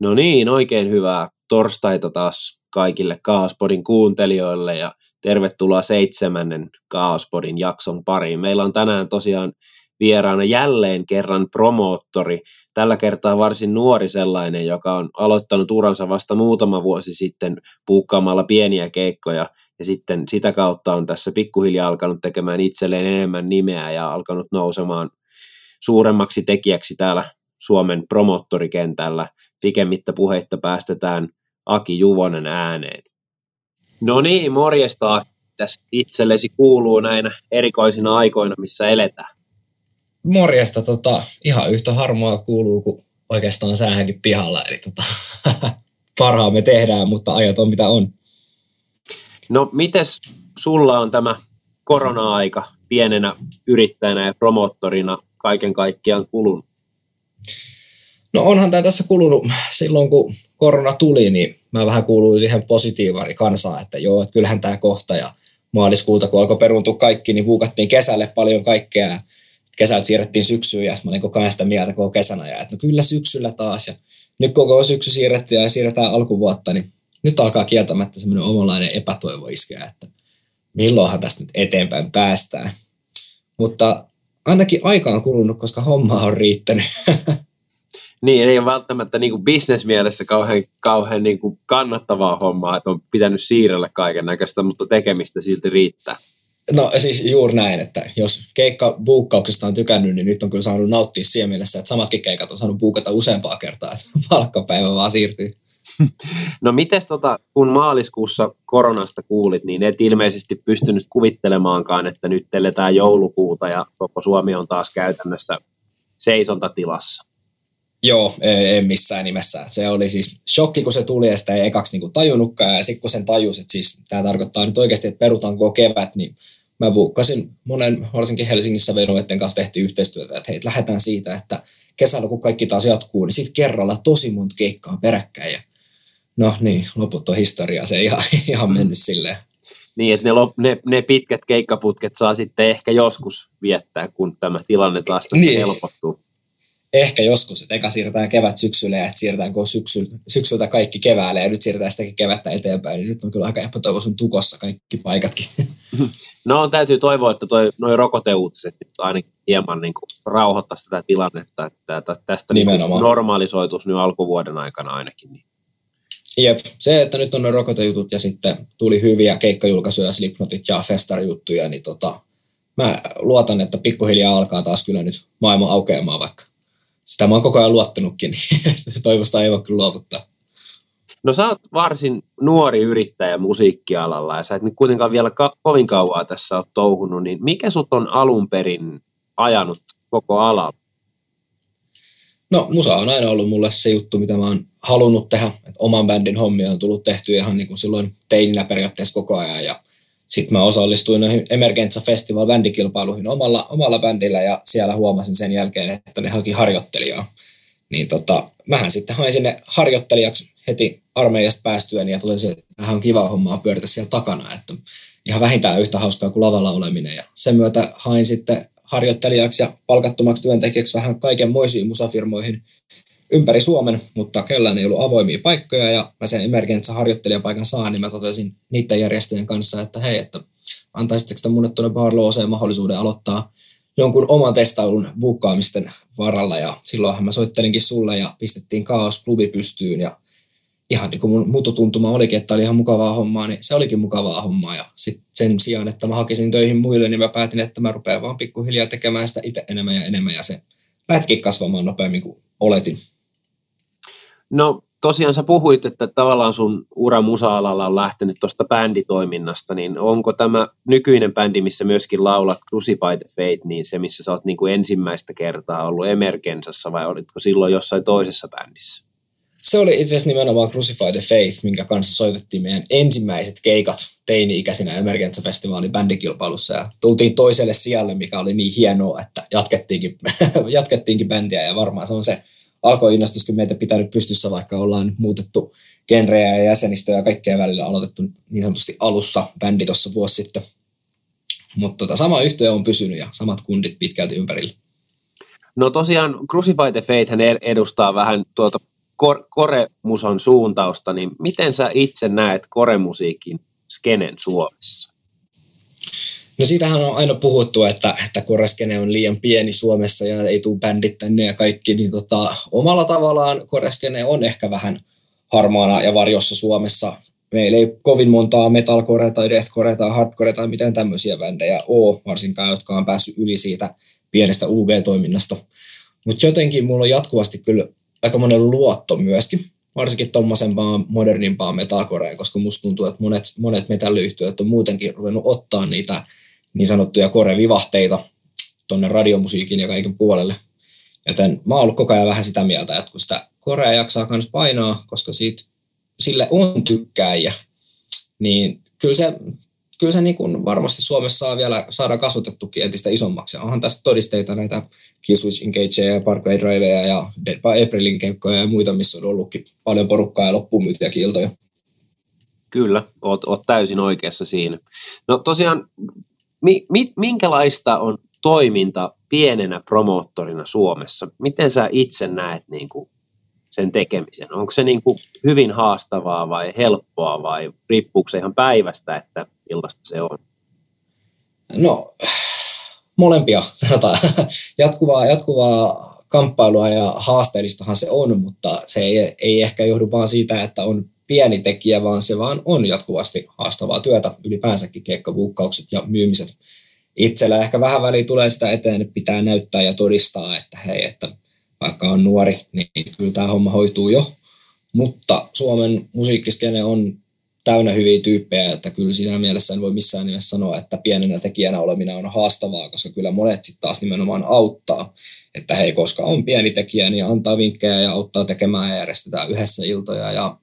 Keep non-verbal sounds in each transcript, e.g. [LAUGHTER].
No niin, oikein hyvää torstaita taas kaikille Kaaspodin kuuntelijoille ja tervetuloa seitsemännen Kaaspodin jakson pariin. Meillä on tänään tosiaan vieraana jälleen kerran promoottori, tällä kertaa varsin nuori sellainen, joka on aloittanut uransa vasta muutama vuosi sitten puukkaamalla pieniä keikkoja ja sitten sitä kautta on tässä pikkuhiljaa alkanut tekemään itselleen enemmän nimeä ja alkanut nousemaan suuremmaksi tekijäksi täällä Suomen promottorikentällä. Pikemmittä puheitta päästetään Aki Juvonen ääneen. No niin, morjesta tässä itsellesi kuuluu näinä erikoisina aikoina, missä eletään. Morjesta, tota, ihan yhtä harmaa kuuluu kuin oikeastaan säähänkin pihalla, eli tota, [LAUGHS] parhaamme tehdään, mutta ajat on mitä on. No mites sulla on tämä korona-aika pienenä yrittäjänä ja promottorina kaiken kaikkiaan kulunut? No onhan tämä tässä kulunut silloin, kun korona tuli, niin mä vähän kuuluin siihen positiivari kansaa, että joo, että kyllähän tämä kohta ja maaliskuulta, kun alkoi peruntua kaikki, niin vuukattiin kesälle paljon kaikkea. Kesältä siirrettiin syksyyn ja mä olin koko sitä mieltä koko kesänä ja että no kyllä syksyllä taas ja nyt koko syksy siirretty ja siirretään alkuvuotta, niin nyt alkaa kieltämättä semmoinen omanlainen epätoivo iskeä, että milloinhan tästä nyt eteenpäin päästään. Mutta ainakin aika on kulunut, koska homma on riittänyt. [LAUGHS] Niin, ei ole välttämättä niin kuin bisnesmielessä kauhean, kauhean niin kuin kannattavaa hommaa, että on pitänyt siirrellä kaiken näköistä, mutta tekemistä silti riittää. No siis juuri näin, että jos keikka buukkauksesta on tykännyt, niin nyt on kyllä saanut nauttia siinä mielessä, että samatkin keikat on saanut buukata useampaa kertaa, että palkkapäivä vaan siirtyy. No mites tota, kun maaliskuussa koronasta kuulit, niin et ilmeisesti pystynyt kuvittelemaankaan, että nyt eletään joulukuuta ja koko Suomi on taas käytännössä seisontatilassa. Joo, ei missään nimessä. Se oli siis shokki, kun se tuli ja sitä ei ekaksi niin tajunnutkaan. Ja sitten kun sen tajus, että siis tämä tarkoittaa nyt oikeasti, että perutaan koko kevät, niin mä buukkasin monen, varsinkin Helsingissä venueiden kanssa tehtiin yhteistyötä, että hei, lähdetään siitä, että kesällä kun kaikki taas jatkuu, niin sitten kerralla tosi monta keikkaa peräkkäin. Ja no niin, loput on historiaa, se ei ihan, [LAUGHS] ihan mennyt silleen. Niin, että ne, ne, ne pitkät keikkaputket saa sitten ehkä joskus viettää, kun tämä tilanne taas tästä niin. helpottuu ehkä joskus, että eka siirretään kevät syksylle ja siirretään syksyltä, syksyltä kaikki keväälle ja nyt siirretään sitäkin kevättä eteenpäin, niin nyt on kyllä aika epätoivoisun tukossa kaikki paikatkin. [LAUGHS] No täytyy toivoa, että toi, noi rokoteuutiset nyt ainakin hieman niin kuin rauhoittaisi tätä tilannetta, että tästä niin normalisoitus nyt alkuvuoden aikana ainakin. Niin. Jep, se, että nyt on ne rokotejutut ja sitten tuli hyviä keikkajulkaisuja, slipnotit ja festarijuttuja, niin tota, mä luotan, että pikkuhiljaa alkaa taas kyllä nyt maailma aukeamaan vaikka sitä mä oon koko ajan luottanutkin, niin [LAUGHS] se toivosta ei voi kyllä luovuttaa. No sä oot varsin nuori yrittäjä musiikkialalla ja sä et nyt kuitenkaan vielä ka- kovin kauan tässä ole touhunut, niin mikä sut on alun perin ajanut koko alalla? No musa on aina ollut mulle se juttu, mitä mä oon halunnut tehdä. Et oman bändin hommia on tullut tehty ihan niin kuin silloin teininä periaatteessa koko ajan ja sitten mä osallistuin noihin Emergenza Festival bändikilpailuihin omalla, omalla bändillä ja siellä huomasin sen jälkeen, että ne haki harjoittelijaa. Niin tota, mähän sitten hain sinne harjoittelijaksi heti armeijasta päästyen ja totesin, että vähän on kiva hommaa pyöritä siellä takana, että ihan vähintään yhtä hauskaa kuin lavalla oleminen. Ja sen myötä hain sitten harjoittelijaksi ja palkattomaksi työntekijäksi vähän kaikenmoisiin musafirmoihin ympäri Suomen, mutta kellään ei ollut avoimia paikkoja. Ja mä sen emergenza harjoittelijapaikan saan, niin mä totesin niiden järjestöjen kanssa, että hei, että antaisitteko te mulle tuonne Barlooseen mahdollisuuden aloittaa jonkun oman testailun buukkaamisten varalla. Ja silloinhan mä soittelinkin sulle ja pistettiin Kaos klubi pystyyn ja ihan niin kuin mun mututuntuma olikin, että oli ihan mukavaa hommaa, niin se olikin mukavaa hommaa ja sitten sen sijaan, että mä hakisin töihin muille, niin mä päätin, että mä rupean vaan pikkuhiljaa tekemään sitä itse enemmän ja enemmän ja se lähtikin kasvamaan nopeammin kuin oletin. No tosiaan sä puhuit, että tavallaan sun ura musa-alalla on lähtenyt tuosta bänditoiminnasta, niin onko tämä nykyinen bändi, missä myöskin laulat Crucify the Fate, niin se, missä sä oot niin kuin ensimmäistä kertaa ollut Emergensassa vai olitko silloin jossain toisessa bändissä? Se oli itse asiassa nimenomaan Crucify the Faith, minkä kanssa soitettiin meidän ensimmäiset keikat teini-ikäisinä Emergenza-festivaalin bändikilpailussa ja tultiin toiselle sijalle, mikä oli niin hienoa, että jatkettiinkin, [LAUGHS] jatkettiinkin bändiä ja varmaan se on se alkoi innostuskin meitä pitänyt pystyssä, vaikka ollaan muutettu genrejä ja jäsenistöjä ja kaikkea välillä aloitettu niin sanotusti alussa bändi tuossa vuosi sitten. Mutta tota, sama yhtiö on pysynyt ja samat kundit pitkälti ympärillä. No tosiaan Crucify the Fate edustaa vähän tuota kor- koremuson suuntausta, niin miten sä itse näet koremusiikin skenen Suomessa? No siitähän on aina puhuttu, että, että koreskene on liian pieni Suomessa ja ei tule bändit tänne ja kaikki, niin tota, omalla tavallaan koreskene on ehkä vähän harmaana ja varjossa Suomessa. Meillä ei kovin montaa metalcore tai deathcore tai hardcore tai mitään tämmöisiä bändejä ole, varsinkaan jotka on päässyt yli siitä pienestä UG-toiminnasta. Mutta jotenkin mulla on jatkuvasti kyllä aika monen luotto myöskin, varsinkin tuommoisempaan modernimpaan metalcoreen, koska musta tuntuu, että monet, monet metalliyhtiöt on muutenkin ruvennut ottaa niitä niin sanottuja korevivahteita tuonne radiomusiikin ja kaiken puolelle. Joten mä oon ollut koko ajan vähän sitä mieltä, että kun sitä korea jaksaa myös painaa, koska siitä, sille on tykkääjä, niin kyllä se, kyllä se niin kuin varmasti Suomessa saa vielä saada kasvatettukin entistä isommaksi. Onhan tästä todisteita näitä Killswitch Engageja ja Parkway Driveja ja Dead by Aprilin keikkoja ja muita, missä on ollutkin paljon porukkaa ja loppuun myytyjä kiltoja. Kyllä, oot, oot täysin oikeassa siinä. No tosiaan mi, mi, minkälaista on toiminta pienenä promoottorina Suomessa? Miten sä itse näet niin kuin sen tekemisen? Onko se niin kuin hyvin haastavaa vai helppoa vai riippuuko se ihan päivästä, että millaista se on? No, molempia sanotaan. [LAUGHS] Jatkuvaa, jatkuvaa kamppailua ja haasteellistahan se on, mutta se ei, ei ehkä johdu vaan siitä, että on pieni tekijä, vaan se vaan on jatkuvasti haastavaa työtä, ylipäänsäkin keikkabuukkaukset ja myymiset. Itsellä ehkä vähän väliin tulee sitä eteen, että pitää näyttää ja todistaa, että hei, että vaikka on nuori, niin kyllä tämä homma hoituu jo. Mutta Suomen musiikkiskene on täynnä hyviä tyyppejä, että kyllä siinä mielessä en voi missään nimessä sanoa, että pienenä tekijänä oleminen on haastavaa, koska kyllä monet sitten taas nimenomaan auttaa, että hei, koska on pieni tekijä, niin antaa vinkkejä ja auttaa tekemään ja järjestetään yhdessä iltoja ja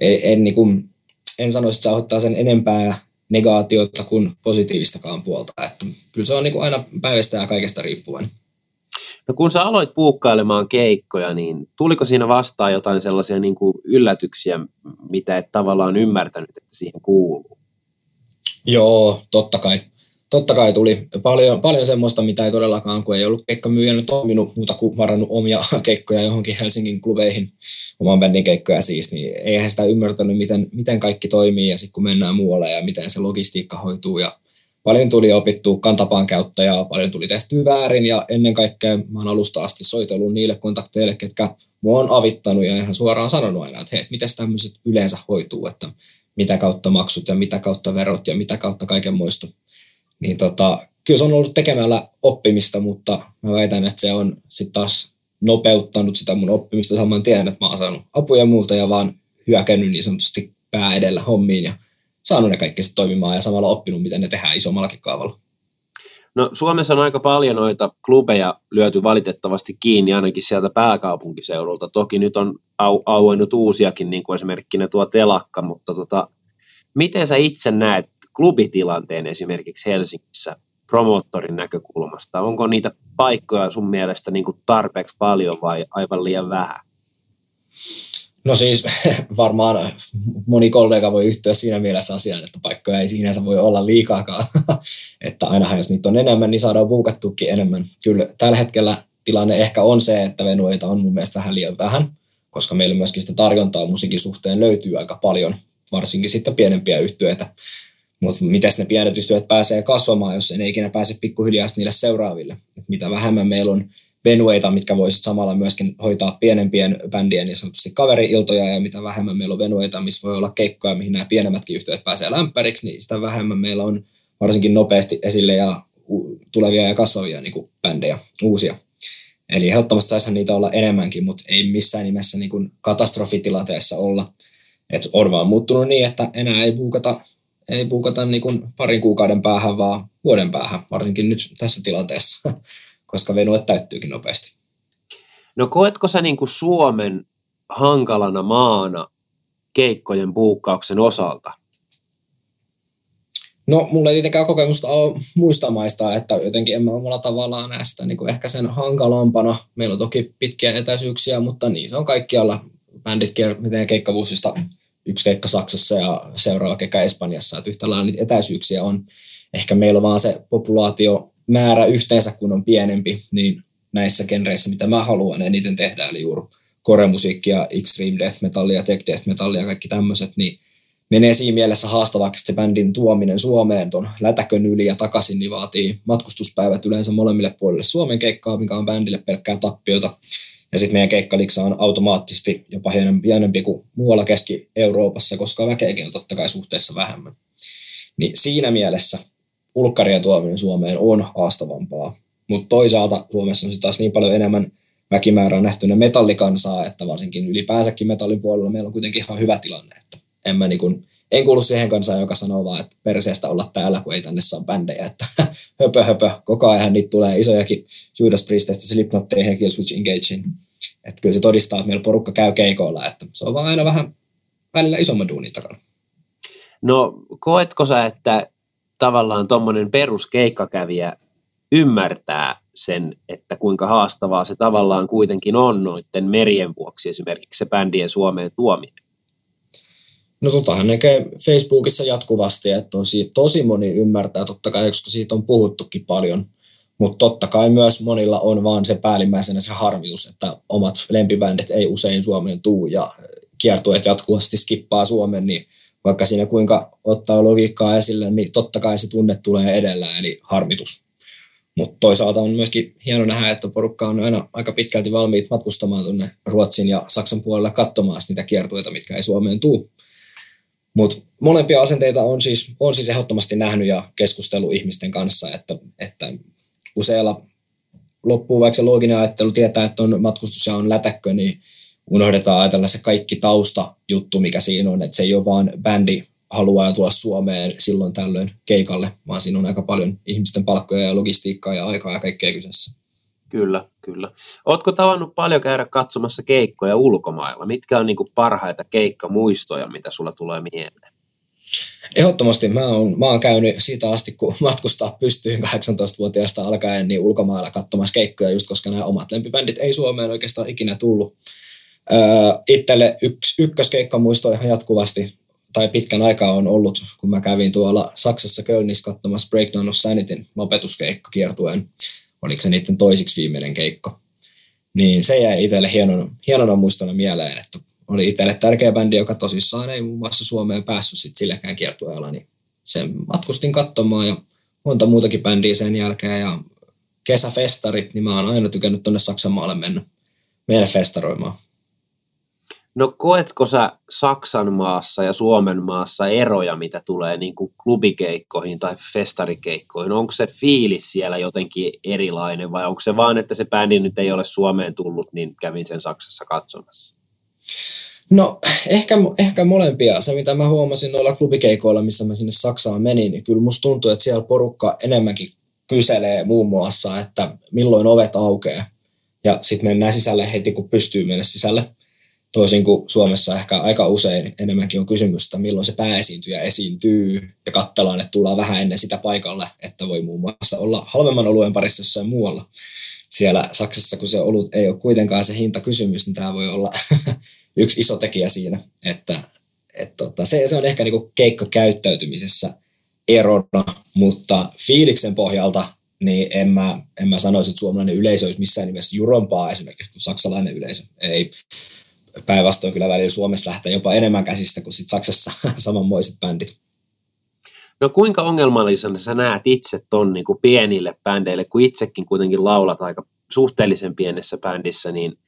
en, en, niin kuin, en sanoisi, että se ottaa sen enempää negaatiota kuin positiivistakaan puolta. Että kyllä se on niin kuin aina päivästä ja kaikesta riippuvainen. No kun sä aloit puukkailemaan keikkoja, niin tuliko siinä vastaan jotain sellaisia niin kuin yllätyksiä, mitä et tavallaan ymmärtänyt, että siihen kuuluu? Joo, totta kai totta kai tuli paljon, paljon semmoista, mitä ei todellakaan, kun ei ollut keikkamyyjänä toiminut muuta kuin varannut omia [LAUGHS] keikkoja johonkin Helsingin klubeihin, oman bändin keikkoja siis, niin eihän sitä ymmärtänyt, miten, miten kaikki toimii ja sitten kun mennään muualle ja miten se logistiikka hoituu ja paljon tuli opittua kantapaan käyttä ja paljon tuli tehtyä väärin ja ennen kaikkea mä oon alusta asti soitellut niille kontakteille, ketkä mua on avittanut ja ihan suoraan sanonut aina, että hei, miten tämmöiset yleensä hoituu, että mitä kautta maksut ja mitä kautta verot ja mitä kautta kaiken muista niin tota, kyllä se on ollut tekemällä oppimista, mutta mä väitän, että se on sitten taas nopeuttanut sitä mun oppimista. Saman tien, että mä oon saanut apuja muulta ja vaan hyökännyt niin sanotusti pää edellä hommiin ja saanut ne kaikki toimimaan ja samalla oppinut, miten ne tehdään isommallakin kaavalla. No Suomessa on aika paljon noita klubeja lyöty valitettavasti kiinni ainakin sieltä pääkaupunkiseudulta. Toki nyt on au- auennut uusiakin, niin kuin esimerkkinä tuo telakka, mutta tota, miten sä itse näet klubitilanteen esimerkiksi Helsingissä promoottorin näkökulmasta? Onko niitä paikkoja sun mielestä niin kuin tarpeeksi paljon vai aivan liian vähän? No siis [LAUGHS] varmaan moni kollega voi yhtyä siinä mielessä asiaan, että paikkoja ei sinänsä voi olla liikaakaan. [LAUGHS] että ainahan jos niitä on enemmän, niin saadaan buukattukin enemmän. Kyllä tällä hetkellä tilanne ehkä on se, että venueita on mun mielestä vähän liian vähän, koska meillä myöskin sitä tarjontaa musiikin suhteen löytyy aika paljon, varsinkin sitten pienempiä yhtyeitä. Mutta miten ne pienet yhtiöt pääsee kasvamaan, jos ne ikinä pääse pikkuhiljaa niille seuraaville. Et mitä vähemmän meillä on venueita, mitkä voisivat samalla myöskin hoitaa pienempien bändien niin sanotusti kaveri-iltoja, ja mitä vähemmän meillä on venueita, missä voi olla keikkoja, mihin nämä pienemmätkin yhtiöt pääsee lämpäriksi, niin sitä vähemmän meillä on varsinkin nopeasti esille ja tulevia ja kasvavia niin kuin bändejä, uusia. Eli ehdottomasti saisihan niitä olla enemmänkin, mutta ei missään nimessä niin kuin katastrofitilanteessa olla. Et on vaan muuttunut niin, että enää ei buukata ei puukata niin kuin parin kuukauden päähän, vaan vuoden päähän, varsinkin nyt tässä tilanteessa, [LAUGHS] koska venuet täyttyykin nopeasti. No koetko sä niin kuin Suomen hankalana maana keikkojen puukkauksen osalta? No, mulla ei tietenkään kokemusta ole muista maista, että jotenkin en mä omalla tavallaan näe sitä niin kuin ehkä sen hankalampana. Meillä on toki pitkiä etäisyyksiä, mutta niin se on kaikkialla. Bändit miten keikkavuusista yksi keikka Saksassa ja seuraava keikka Espanjassa, että yhtä lailla niitä etäisyyksiä on. Ehkä meillä on vaan se populaatiomäärä yhteensä, kun on pienempi, niin näissä genreissä, mitä mä haluan eniten tehdä, eli juuri koremusiikkia, extreme death metallia, tech death metallia ja kaikki tämmöiset, niin menee siinä mielessä haastavaksi se bändin tuominen Suomeen tuon lätäkön yli ja takaisin, niin vaatii matkustuspäivät yleensä molemmille puolille Suomen keikkaa, mikä on bändille pelkkää tappiota. Ja sitten meidän keikkaliksa on automaattisesti jopa hienempi kuin muualla Keski-Euroopassa, koska väkeäkin on totta kai suhteessa vähemmän. Niin siinä mielessä ulkkarien tuominen Suomeen on haastavampaa. Mutta toisaalta Suomessa on taas niin paljon enemmän väkimäärää nähtynä metallikansaa, että varsinkin ylipäänsäkin metallin puolella meillä on kuitenkin ihan hyvä tilanne. Että en, mä niin kuin, en kuulu siihen kansaan, joka sanoo vaan, että perseestä olla täällä, kun ei tänne saa bändejä. Että [LAUGHS] höpö höpö, koko ajan niitä tulee isojakin Judas Priestistä, Slipknotteihin ja Killswitch Engagein. Että kyllä se todistaa, että meillä porukka käy keikoilla, että se on vaan aina vähän välillä isomman duunin takana. No koetko sä, että tavallaan tuommoinen peruskeikkakävijä ymmärtää sen, että kuinka haastavaa se tavallaan kuitenkin on noiden merien vuoksi esimerkiksi se bändien Suomeen tuominen? No totahan näkee Facebookissa jatkuvasti, että tosi, tosi moni ymmärtää, totta kai, koska siitä on puhuttukin paljon, mutta totta kai myös monilla on vaan se päällimmäisenä se harmius, että omat lempibändit ei usein Suomeen tuu ja kiertueet jatkuvasti skippaa Suomen, niin vaikka siinä kuinka ottaa logiikkaa esille, niin totta kai se tunne tulee edellä, eli harmitus. Mutta toisaalta on myöskin hieno nähdä, että porukka on aina aika pitkälti valmiit matkustamaan tuonne Ruotsin ja Saksan puolelle katsomaan niitä kiertueita, mitkä ei Suomeen tuu. Mutta molempia asenteita on siis, on siis ehdottomasti nähnyt ja keskustelu ihmisten kanssa, että, että useilla loppuu vaikka se looginen ajattelu tietää, että on matkustus ja on lätäkkö, niin unohdetaan ajatella se kaikki tausta juttu, mikä siinä on, että se ei ole vaan bändi haluaa tulla Suomeen silloin tällöin keikalle, vaan siinä on aika paljon ihmisten palkkoja ja logistiikkaa ja aikaa ja kaikkea kyseessä. Kyllä, kyllä. Oletko tavannut paljon käydä katsomassa keikkoja ulkomailla? Mitkä on niin kuin parhaita keikkamuistoja, mitä sulla tulee mieleen? Ehdottomasti mä oon, mä oon käynyt siitä asti, kun matkustaa pystyyn 18-vuotiaasta alkaen, niin ulkomailla katsomassa keikkoja, just koska nämä omat lempibändit ei Suomeen oikeastaan ikinä tullut. Itselle yksi, ykköskeikkamuisto ihan jatkuvasti, tai pitkän aikaa on ollut, kun mä kävin tuolla Saksassa Kölnissä katsomassa Breakdown of Sanityn lopetuskeikka oliko se niiden toisiksi viimeinen keikko. Niin se jäi itselle hienon, hienona muistona mieleen, että oli itselle tärkeä bändi, joka tosissaan ei muun muassa Suomeen päässyt sit silläkään kiertueella, niin sen matkustin katsomaan ja monta muutakin bändiä sen jälkeen ja kesäfestarit, niin mä oon aina tykännyt tuonne Saksan maalle mennä, mennä festaroimaan. No koetko sä Saksan maassa ja Suomen maassa eroja, mitä tulee niin kuin klubikeikkoihin tai festarikeikkoihin? Onko se fiilis siellä jotenkin erilainen vai onko se vaan, että se bändi nyt ei ole Suomeen tullut, niin kävin sen Saksassa katsomassa? No ehkä, ehkä molempia. Se mitä mä huomasin noilla klubikeikoilla, missä mä sinne Saksaan menin, niin kyllä musta tuntuu, että siellä porukka enemmänkin kyselee muun muassa, että milloin ovet aukeaa. Ja sitten mennään sisälle heti, kun pystyy mennä sisälle toisin kuin Suomessa ehkä aika usein enemmänkin on kysymystä, milloin se pääesiintyjä esiintyy ja katsellaan, että tullaan vähän ennen sitä paikalle, että voi muun muassa olla halvemman oluen parissa jossain muualla. Siellä Saksassa, kun se olut ei ole kuitenkaan se hintakysymys, niin tämä voi olla [LAUGHS] yksi iso tekijä siinä, että, että tota, se, se on ehkä niinku keikkakäyttäytymisessä erona, mutta fiiliksen pohjalta niin en mä, en mä sanoisi, että suomalainen yleisö olisi missään nimessä jurompaa esimerkiksi kuin saksalainen yleisö. Ei, päinvastoin kyllä välillä Suomessa lähtee jopa enemmän käsistä kuin sit Saksassa [LAUGHS] samanmoiset bändit. No kuinka ongelmallisena sä näet itse ton niin kuin pienille bändeille, kun itsekin kuitenkin laulat aika suhteellisen pienessä bändissä, niin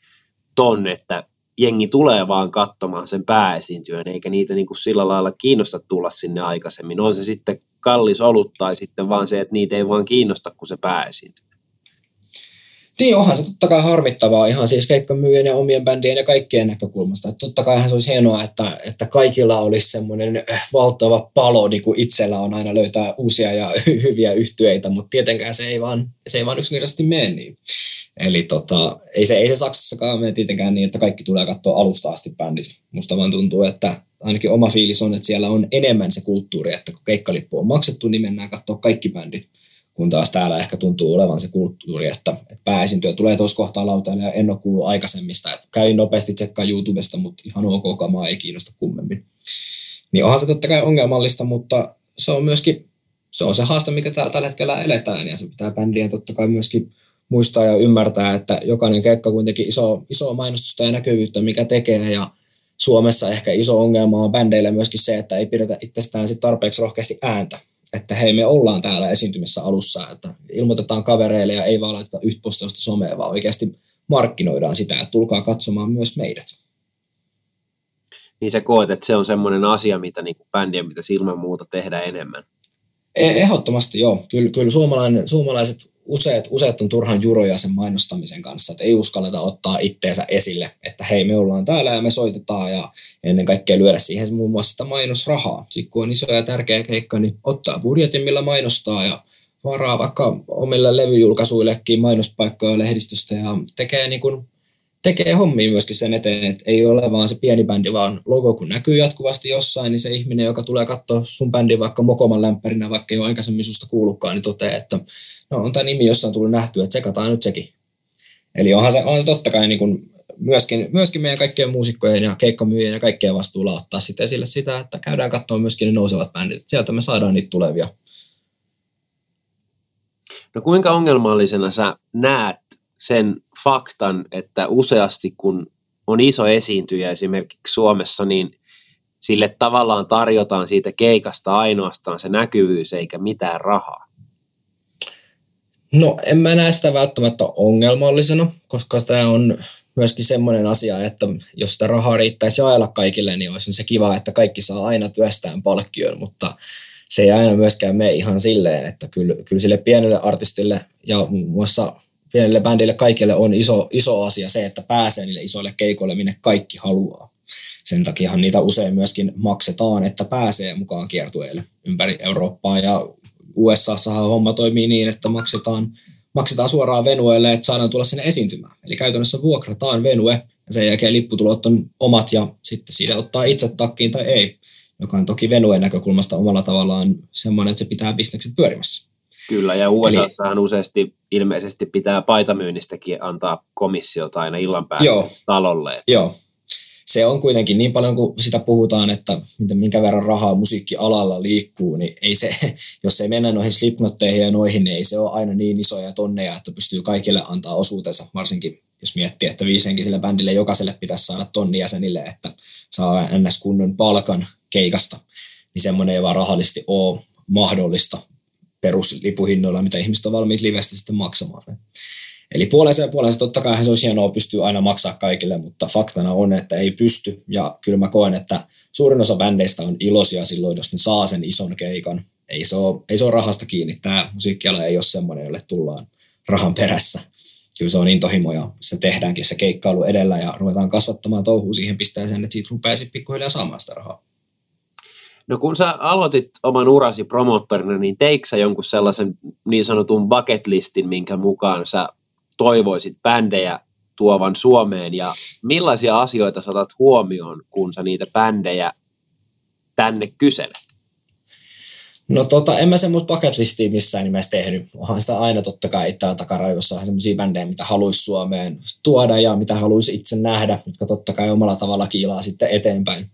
ton, että jengi tulee vaan katsomaan sen pääesiintyön, eikä niitä niin kuin sillä lailla kiinnosta tulla sinne aikaisemmin. On se sitten kallis olut tai sitten vaan se, että niitä ei vaan kiinnosta, kun se pääesiintyy. Niin onhan se totta kai harmittavaa ihan siis keikkamyyjien ja omien bändien ja kaikkien näkökulmasta. Että totta kai se olisi hienoa, että, että kaikilla olisi semmoinen valtava palo, niin kuin itsellä on aina löytää uusia ja [LAUGHS] hyviä yhtyeitä, mutta tietenkään se ei vaan, se ei vaan yksinkertaisesti mene niin. Eli tota, ei, se, ei se Saksassakaan mene tietenkään niin, että kaikki tulee katsoa alusta asti bändit. Musta vaan tuntuu, että ainakin oma fiilis on, että siellä on enemmän se kulttuuri, että kun keikkalippu on maksettu, niin mennään katsoa kaikki bändit kun taas täällä ehkä tuntuu olevan se kulttuuri, että, että tulee tuossa kohtaa lautaille ja en ole kuullut aikaisemmista, että käyn nopeasti tsekkaa YouTubesta, mutta ihan ok kamaa ei kiinnosta kummemmin. Niin onhan se totta kai ongelmallista, mutta se on myöskin se on se haaste, mikä täällä tällä hetkellä eletään, ja se pitää bändien totta kai myöskin muistaa ja ymmärtää, että jokainen keikka kuitenkin iso, iso mainostusta ja näkyvyyttä, mikä tekee ja Suomessa ehkä iso ongelma on bändeille myöskin se, että ei pidetä itsestään sit tarpeeksi rohkeasti ääntä. Että hei, me ollaan täällä esiintymässä alussa, että ilmoitetaan kavereille ja ei vaan laiteta yhtä postausta someen, vaan oikeasti markkinoidaan sitä, että tulkaa katsomaan myös meidät. Niin sä koet, että se on semmoinen asia, mitä niin bändien pitäisi ilman muuta tehdä enemmän? E, ehdottomasti joo. Kyllä, kyllä suomalaiset useat, useat on turhan juroja sen mainostamisen kanssa, että ei uskalleta ottaa itteensä esille, että hei me ollaan täällä ja me soitetaan ja ennen kaikkea lyödä siihen muun muassa sitä mainosrahaa. Sitten kun on iso ja tärkeä keikka, niin ottaa budjetin, millä mainostaa ja varaa vaikka omille levyjulkaisuillekin mainospaikkoja lehdistöstä ja tekee niin kuin tekee hommia myöskin sen eteen, että ei ole vaan se pieni bändi, vaan logo kun näkyy jatkuvasti jossain, niin se ihminen, joka tulee katsoa sun bändin vaikka Mokoman lämpärinä, vaikka ei ole aikaisemmin susta kuullutkaan, niin toteaa, että no on tämä nimi jossain tullut nähtyä, että tsekataan nyt sekin. Eli onhan se, onhan se totta kai niin kuin myöskin, myöskin meidän kaikkien muusikkojen ja keikkamyyjien ja kaikkien vastuulla ottaa sitten esille sitä, että käydään katsoa myöskin ne nousevat bändit. Sieltä me saadaan niitä tulevia. No kuinka ongelmallisena sä näet sen faktan, että useasti kun on iso esiintyjä esimerkiksi Suomessa, niin sille tavallaan tarjotaan siitä keikasta ainoastaan se näkyvyys eikä mitään rahaa? No en mä näe sitä välttämättä ongelmallisena, koska tämä on myöskin semmoinen asia, että jos sitä rahaa riittäisi jaella kaikille, niin olisi se kiva, että kaikki saa aina työstään palkkion, mutta se ei aina myöskään mene ihan silleen, että kyllä, kyllä sille pienelle artistille ja muun muassa pienelle bändille kaikille on iso, iso asia se, että pääsee niille isoille keikoille, minne kaikki haluaa. Sen takiahan niitä usein myöskin maksetaan, että pääsee mukaan kiertueille ympäri Eurooppaa. Ja USAssahan homma toimii niin, että maksetaan, maksetaan suoraan venueelle, että saadaan tulla sinne esiintymään. Eli käytännössä vuokrataan venue ja sen jälkeen lipputulot on omat ja sitten siitä ottaa itse takkiin tai ei, joka on toki venuen näkökulmasta omalla tavallaan semmoinen, että se pitää bisnekset pyörimässä. Kyllä, ja USAssahan Eli, useasti ilmeisesti pitää paitamyynnistäkin antaa komissiota aina illan päälle talolle. Joo, se on kuitenkin niin paljon kuin sitä puhutaan, että minkä verran rahaa musiikkialalla liikkuu, niin ei se, [LAUGHS] jos ei mennä noihin slipnotteihin ja noihin, niin ei se ole aina niin isoja tonneja, että pystyy kaikille antaa osuutensa, varsinkin jos miettii, että viiseenkin sille bändille jokaiselle pitäisi saada tonni jäsenille, että saa ns. kunnon palkan keikasta, niin semmoinen ei vaan rahallisesti ole mahdollista peruslipuhinnoilla, mitä ihmiset on valmiit livestä sitten maksamaan. Eli puolensa ja puolensa totta kai se olisi hienoa pystyy aina maksaa kaikille, mutta faktana on, että ei pysty. Ja kyllä mä koen, että suurin osa bändeistä on iloisia silloin, jos ne saa sen ison keikan. Ei se ole, ei se ole rahasta kiinni. Tämä musiikkiala ei ole semmoinen, jolle tullaan rahan perässä. Kyllä se on intohimo ja se tehdäänkin se keikkailu edellä ja ruvetaan kasvattamaan touhua siihen pisteeseen, että siitä rupeaa sitten pikkuhiljaa saamaan sitä rahaa. No kun sä aloitit oman urasi promottorina, niin teikö sä jonkun sellaisen niin sanotun bucket listin, minkä mukaan sä toivoisit bändejä tuovan Suomeen ja millaisia asioita saatat huomioon, kun sä niitä bändejä tänne kyselet? No tota, en mä semmoista bucket listia missään nimessä tehnyt. Onhan sitä aina totta kai itseään takarajoissa semmoisia bändejä, mitä haluaisi Suomeen tuoda ja mitä haluaisi itse nähdä, jotka totta kai omalla tavalla kiilaa sitten eteenpäin.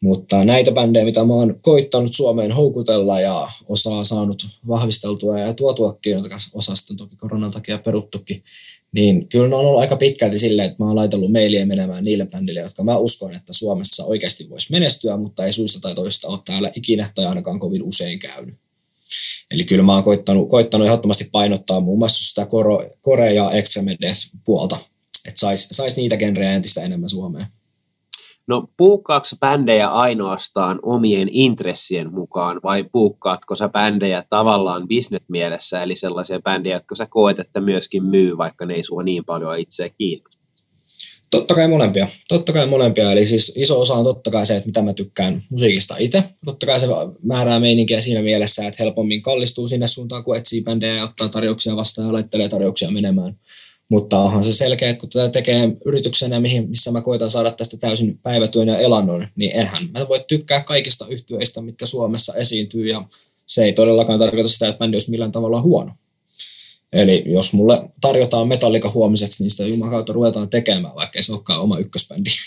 Mutta näitä bändejä, mitä mä oon koittanut Suomeen houkutella ja osaa saanut vahvisteltua ja tuotuakin, jotka osa sitten toki koronan takia peruttukin, niin kyllä ne on ollut aika pitkälti silleen, että mä oon laitellut mailia menemään niille bändille, jotka mä uskon, että Suomessa oikeasti voisi menestyä, mutta ei suista tai toista ole täällä ikinä tai ainakaan kovin usein käynyt. Eli kyllä mä oon koittanut, koittanut ehdottomasti painottaa muun muassa sitä Korea ja Extreme Death puolta, että sais, sais niitä genrejä entistä enemmän Suomeen. No puukkaatko bändejä ainoastaan omien intressien mukaan vai puukkaatko sä bändejä tavallaan bisnesmielessä, eli sellaisia bändejä, jotka sä koet, että myöskin myy, vaikka ne ei sua niin paljon itseä kiinnosta? Totta kai molempia. Totta kai molempia. Eli siis iso osa on totta kai se, että mitä mä tykkään musiikista itse. Totta kai se määrää meininkiä siinä mielessä, että helpommin kallistuu sinne suuntaan, kun etsii bändejä ja ottaa tarjouksia vastaan ja laittelee tarjouksia menemään. Mutta onhan se selkeä, että kun tätä tekee yrityksenä, mihin, missä mä koitan saada tästä täysin päivätyön ja elannon, niin enhän mä voi tykkää kaikista yhtyeistä, mitkä Suomessa esiintyy, ja se ei todellakaan tarkoita sitä, että bändi olisi millään tavalla huono. Eli jos mulle tarjotaan metallika huomiseksi, niin sitä Jumalan kautta ruvetaan tekemään, vaikka ei se olekaan oma ykkösbändi. [LAUGHS]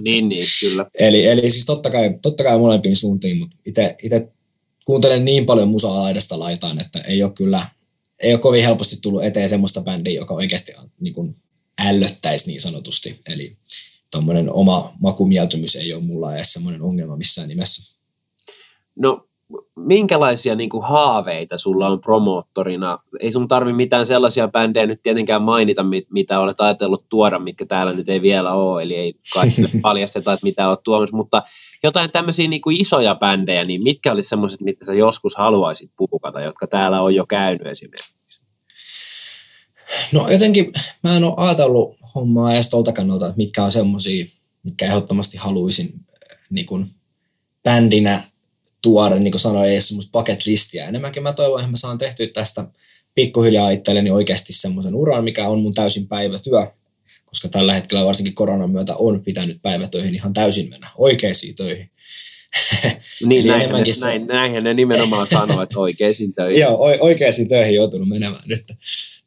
Niin, niin, kyllä. eli, eli siis totta kai, totta kai molempiin suuntiin, mutta itse kuuntelen niin paljon musaa laidasta laitaan, että ei ole kyllä ei ole kovin helposti tullut eteen semmoista bändiä, joka oikeasti niin kuin ällöttäisi niin sanotusti. Eli tuommoinen oma makumieltymys ei ole mulla edes semmoinen ongelma missään nimessä. No minkälaisia niin kuin, haaveita sulla on promoottorina? Ei sun tarvi mitään sellaisia bändejä nyt tietenkään mainita, mitä olet ajatellut tuoda, mitkä täällä nyt ei vielä ole, eli ei kaikille [LAUGHS] paljasteta, että mitä olet tuomassa, mutta jotain tämmöisiä niin kuin isoja bändejä, niin mitkä olisi semmoiset, mitä sä joskus haluaisit puukata, jotka täällä on jo käynyt esimerkiksi? No jotenkin mä en ole ajatellut hommaa edes tuolta kannalta, että mitkä on semmoisia, mitkä ehdottomasti haluaisin niin kuin bändinä tuoda, niin kuin sanoin, ei semmoista bucket listiä. Enemmänkin mä toivon, että mä saan tehtyä tästä pikkuhiljaa itselleni oikeasti semmoisen uran, mikä on mun täysin päivätyö, koska tällä hetkellä varsinkin koronan myötä on pitänyt päivätöihin ihan täysin mennä oikeisiin töihin. [LAUGHS] niin, näinhän ne, se... näin, näinhän ne nimenomaan sanoo, että oikeisiin töihin. [LAUGHS] Joo, oikeisiin töihin joutunut menemään nyt.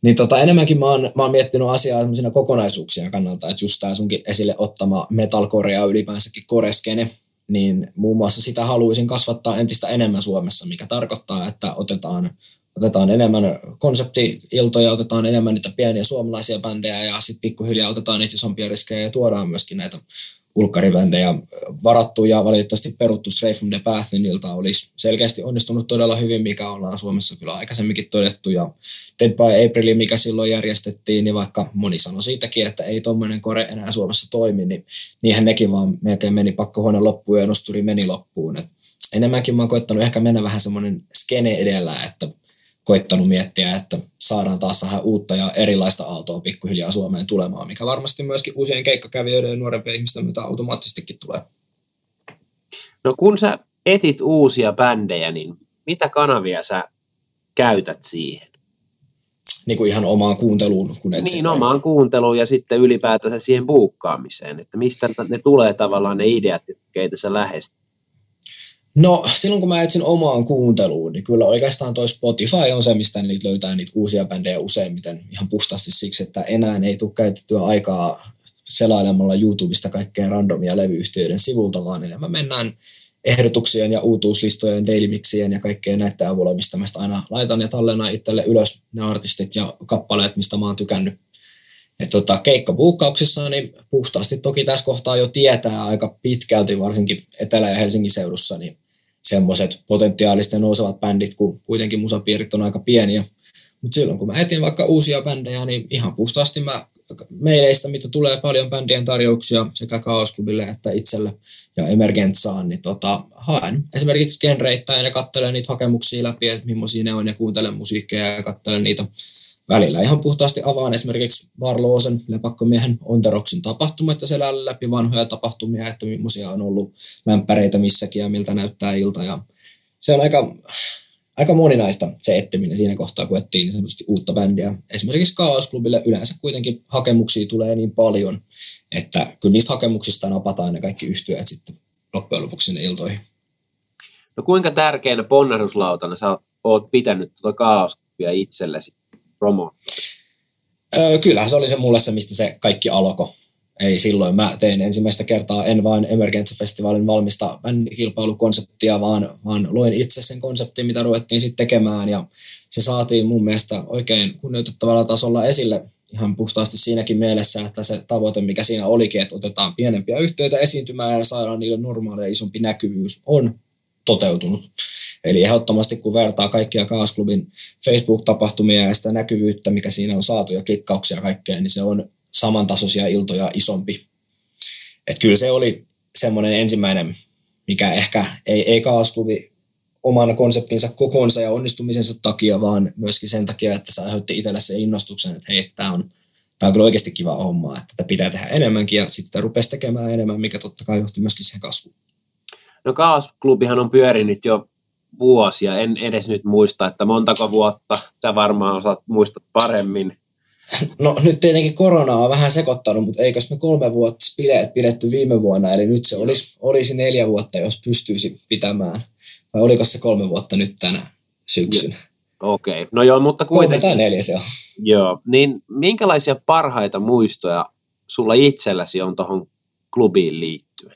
Niin tota, enemmänkin mä oon, mä oon miettinyt asiaa kokonaisuuksia kannalta, että just tää sunkin esille ottama metalcore ja ylipäänsäkin koreskene, niin muun muassa sitä haluaisin kasvattaa entistä enemmän Suomessa, mikä tarkoittaa, että otetaan, otetaan enemmän konsepti-iltoja, otetaan enemmän niitä pieniä suomalaisia bändejä ja sitten pikkuhiljaa otetaan niitä isompia riskejä ja tuodaan myöskin näitä ulkkaribändejä varattu ja valitettavasti peruttu Stray from the Pathin ilta olisi selkeästi onnistunut todella hyvin, mikä ollaan Suomessa kyllä aikaisemminkin todettu. Ja Dead by April, mikä silloin järjestettiin, niin vaikka moni sanoi siitäkin, että ei tuommoinen kore enää Suomessa toimi, niin niinhän nekin vaan melkein meni pakkohuone loppuun ja nosturi meni loppuun. Et enemmänkin mä oon koittanut ehkä mennä vähän semmoinen skene edellä, että koittanut miettiä, että saadaan taas vähän uutta ja erilaista aaltoa pikkuhiljaa Suomeen tulemaan, mikä varmasti myöskin uusien keikkakävijöiden ja nuorempien ihmisten mitä automaattisestikin tulee. No kun sä etit uusia bändejä, niin mitä kanavia sä käytät siihen? Niin kuin ihan omaan kuunteluun. Kun niin, omaan kuunteluun ja sitten ylipäätänsä siihen buukkaamiseen, että mistä ne tulee tavallaan ne ideat, keitä sä lähestyt. No silloin kun mä etsin omaan kuunteluun, niin kyllä oikeastaan toi Spotify on se, mistä niitä löytää niitä uusia bändejä useimmiten ihan puhtaasti siksi, että enää ei tule käytettyä aikaa selailemalla YouTubesta kaikkeen randomia levyyhtiöiden sivulta, vaan enemmän mennään ehdotuksien ja uutuuslistojen, dailimixien ja kaikkeen näiden avulla, mistä mä aina laitan ja tallennan itselle ylös ne artistit ja kappaleet, mistä mä oon tykännyt. Et tota, keikkabuukkauksissa niin puhtaasti toki tässä kohtaa jo tietää aika pitkälti, varsinkin Etelä- ja Helsingin seudussa, niin semmoiset potentiaalisten nousevat bändit, kun kuitenkin musapiirit on aika pieniä. Mutta silloin kun mä etin vaikka uusia bändejä, niin ihan puhtaasti mä meileistä, mitä tulee paljon bändien tarjouksia sekä Kaosklubille että itselle ja Emergentsaan, niin tota, haen esimerkiksi genreittäin ja katselen niitä hakemuksia läpi, että millaisia ne on ja kuuntelen musiikkia ja katselen niitä välillä ihan puhtaasti avaan esimerkiksi Varloosen lepakkomiehen Onteroksin tapahtumat ja selällä läpi vanhoja tapahtumia, että millaisia on ollut lämpäreitä missäkin ja miltä näyttää ilta. Ja se on aika, aika moninaista se etsiminen siinä kohtaa, kun etsii niin sanotusti uutta bändiä. Esimerkiksi Kaosklubille yleensä kuitenkin hakemuksia tulee niin paljon, että kyllä niistä hakemuksista napataan ne kaikki yhtyöt sitten loppujen lopuksi sinne iltoihin. No kuinka tärkeänä ponnahduslautana sä oot pitänyt tuota kaosklubia itsellesi? Promo? Öö, kyllähän se oli se mulle se, mistä se kaikki alkoi. Ei silloin mä tein ensimmäistä kertaa en vain Emergency-festivaalin valmista bändikilpailukonseptia, vaan, vaan loin itse sen konseptin, mitä ruvettiin sitten tekemään ja se saatiin mun mielestä oikein kunnioitettavalla tasolla esille ihan puhtaasti siinäkin mielessä, että se tavoite, mikä siinä olikin, että otetaan pienempiä yhteyttä esiintymään ja saadaan niille normaalia isompi näkyvyys, on toteutunut. Eli ehdottomasti kun vertaa kaikkia Kaasklubin Facebook-tapahtumia ja sitä näkyvyyttä, mikä siinä on saatu ja klikkauksia kaikkea, niin se on samantasoisia iltoja isompi. Et kyllä se oli semmoinen ensimmäinen, mikä ehkä ei, ei Kaasklubi oman konseptinsa kokonsa ja onnistumisensa takia, vaan myöskin sen takia, että se aiheutti itselle se innostuksen, että hei, tämä on, tämä on kyllä oikeasti kiva homma, että tätä pitää tehdä enemmänkin ja sitten sitä rupesi tekemään enemmän, mikä totta kai johti myöskin siihen kasvuun. No Kaos-klubihan on pyörinyt jo vuosia, en edes nyt muista, että montako vuotta, sä varmaan osaat muistaa paremmin. No nyt tietenkin korona on vähän sekoittanut, mutta eikös me kolme vuotta bileet pidetty viime vuonna, eli nyt se olisi, olisi neljä vuotta, jos pystyisi pitämään. Vai oliko se kolme vuotta nyt tänä syksynä? Okei, okay. no joo, mutta kuitenkin. Kolme tai neljä se on. Joo, niin minkälaisia parhaita muistoja sulla itselläsi on tuohon klubiin liittyen?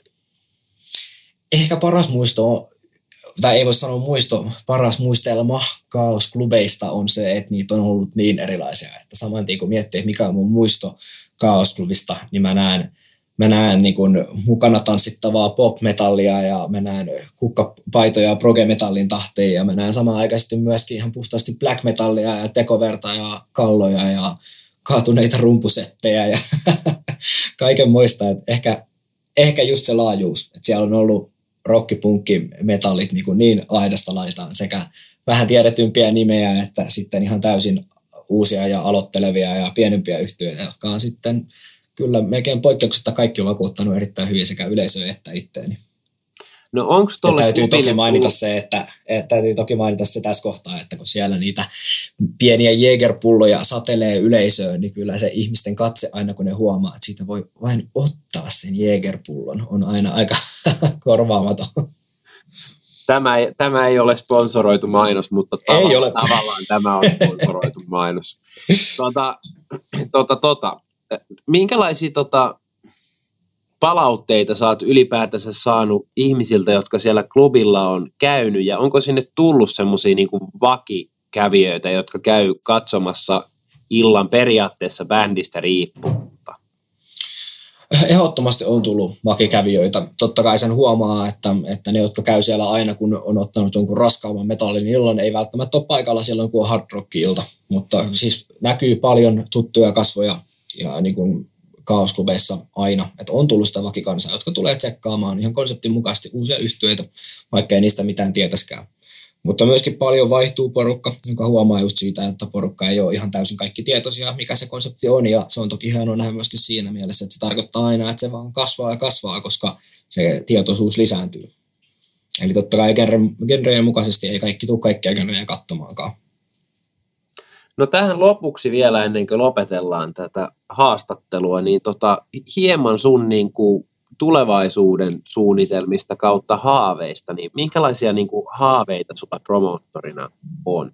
Ehkä paras muisto on tai ei voi sanoa muisto, paras muistelma kaosklubeista on se, että niitä on ollut niin erilaisia, että saman tien kun miettii, mikä on mun muisto kaosklubista, niin mä näen, mä näen niin kun mukana tanssittavaa pop-metallia ja mä näen kukkapaitoja proge-metallin tahtiin ja mä näen samaan aikaisesti myöskin ihan puhtaasti black metallia ja tekoverta ja kalloja ja kaatuneita rumpusettejä ja [LAUGHS] kaiken muista. Että ehkä, ehkä just se laajuus, että siellä on ollut rockipunkki metallit niin, kuin niin laidasta laitaan sekä vähän tiedetympiä nimejä että sitten ihan täysin uusia ja aloittelevia ja pienempiä yhtiöitä, jotka on sitten kyllä melkein poikkeuksetta kaikki on vakuuttanut erittäin hyvin sekä yleisöä että itteeni. No onko tuolle täytyy toki mainita se, että, että, täytyy toki mainita se tässä kohtaa, että kun siellä niitä pieniä Jägerpulloja satelee yleisöön, niin kyllä se ihmisten katse aina kun ne huomaa, että siitä voi vain ottaa sen Jägerpullon, on aina aika [LAUGHS] korvaamaton. Tämä ei, tämä ei ole sponsoroitu mainos, mutta tavallaan, ei ole. tavallaan tämä on sponsoroitu mainos. [LAUGHS] Tuota, tuota, tuota, minkälaisia tota, palautteita sä oot ylipäätänsä saanut ihmisiltä, jotka siellä klubilla on käynyt, ja onko sinne tullut semmoisia niin vakikävijöitä, jotka käy katsomassa illan periaatteessa bändistä riippumatta? Ehdottomasti on tullut vakikävijöitä. Totta kai sen huomaa, että, että ne, jotka käy siellä aina, kun on ottanut jonkun raskaamman metallin illan, ei välttämättä ole paikalla silloin, kun on hard rock ilta. Mutta siis näkyy paljon tuttuja kasvoja ja niin kuin kaosklubeissa aina, että on tullut sitä vakikansaa, jotka tulee tsekkaamaan ihan konseptin mukaisesti uusia yhtiöitä, vaikka ei niistä mitään tietäskään. Mutta myöskin paljon vaihtuu porukka, joka huomaa just siitä, että porukka ei ole ihan täysin kaikki tietoisia, mikä se konsepti on, ja se on toki hienoa nähdä myöskin siinä mielessä, että se tarkoittaa aina, että se vaan kasvaa ja kasvaa, koska se tietoisuus lisääntyy. Eli totta kai genrejen mukaisesti ei kaikki tule kaikkia genrejä katsomaankaan. No tähän lopuksi vielä ennen kuin lopetellaan tätä haastattelua, niin tota, hieman sun niin kuin, tulevaisuuden suunnitelmista kautta haaveista, niin minkälaisia niin kuin, haaveita sulla promoottorina on?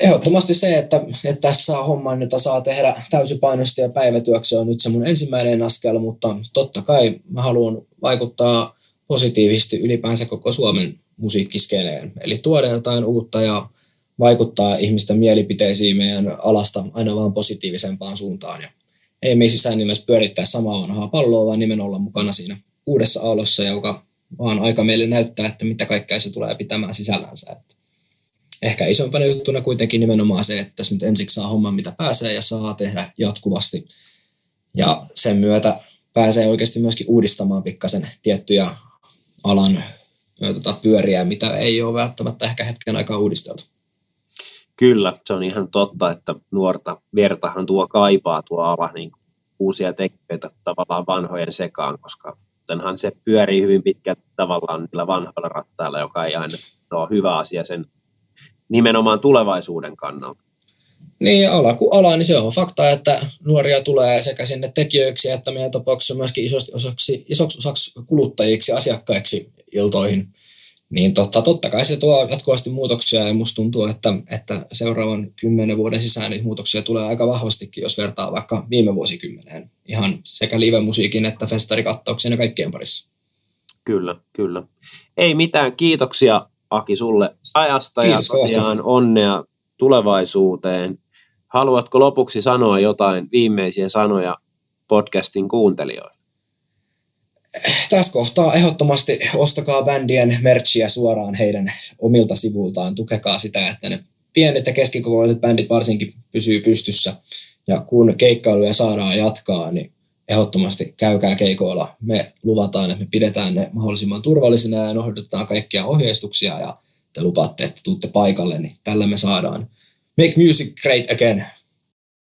Ehdottomasti se, että, että tästä saa homman, että saa tehdä täysipainosta ja päivätyöksi on nyt se mun ensimmäinen askel, mutta totta kai mä haluan vaikuttaa positiivisesti ylipäänsä koko Suomen musiikkiskeneen. Eli tuoda jotain uutta ja vaikuttaa ihmisten mielipiteisiin meidän alasta aina vaan positiivisempaan suuntaan. Ja ei me sisään nimessä pyörittää samaa vanhaa palloa, vaan nimenomaan olla mukana siinä uudessa aallossa, joka vaan aika meille näyttää, että mitä kaikkea se tulee pitämään sisällänsä. Että ehkä isompana juttuna kuitenkin nimenomaan se, että tässä nyt ensiksi saa homman, mitä pääsee ja saa tehdä jatkuvasti. Ja sen myötä pääsee oikeasti myöskin uudistamaan pikkasen tiettyjä alan tuota, pyöriä, mitä ei ole välttämättä ehkä hetken aikaa uudisteltu. Kyllä, se on ihan totta, että nuorta vertahan tuo kaipaa tuo ala niin uusia tekijöitä tavallaan vanhojen sekaan, koska tenhan se pyörii hyvin pitkälti tavallaan niillä vanhoilla rattailla, joka ei aina ole hyvä asia sen nimenomaan tulevaisuuden kannalta. Niin, ala kuin ala, niin se on fakta, että nuoria tulee sekä sinne tekijöiksi että meidän tapauksessa myöskin isosti osaksi, isoksi osaksi kuluttajiksi, asiakkaiksi iltoihin niin totta, totta kai se tuo jatkuvasti muutoksia ja musta tuntuu, että, että seuraavan kymmenen vuoden sisään niitä muutoksia tulee aika vahvastikin, jos vertaa vaikka viime vuosikymmeneen. Ihan sekä live-musiikin että festarikattauksen ja kaikkien parissa. Kyllä, kyllä. Ei mitään, kiitoksia Aki sulle ajasta Kiitos ja tosiaan onnea tulevaisuuteen. Haluatko lopuksi sanoa jotain viimeisiä sanoja podcastin kuuntelijoille? Tässä kohtaa ehdottomasti ostakaa bändien merchia suoraan heidän omilta sivuiltaan, tukekaa sitä, että ne pienet ja keskikokoiset bändit varsinkin pysyy pystyssä. Ja kun keikkailuja saadaan jatkaa, niin ehdottomasti käykää keikoilla. Me luvataan, että me pidetään ne mahdollisimman turvallisina ja noudatetaan kaikkia ohjeistuksia ja te lupaatte, että tuutte paikalle, niin tällä me saadaan Make Music Great Again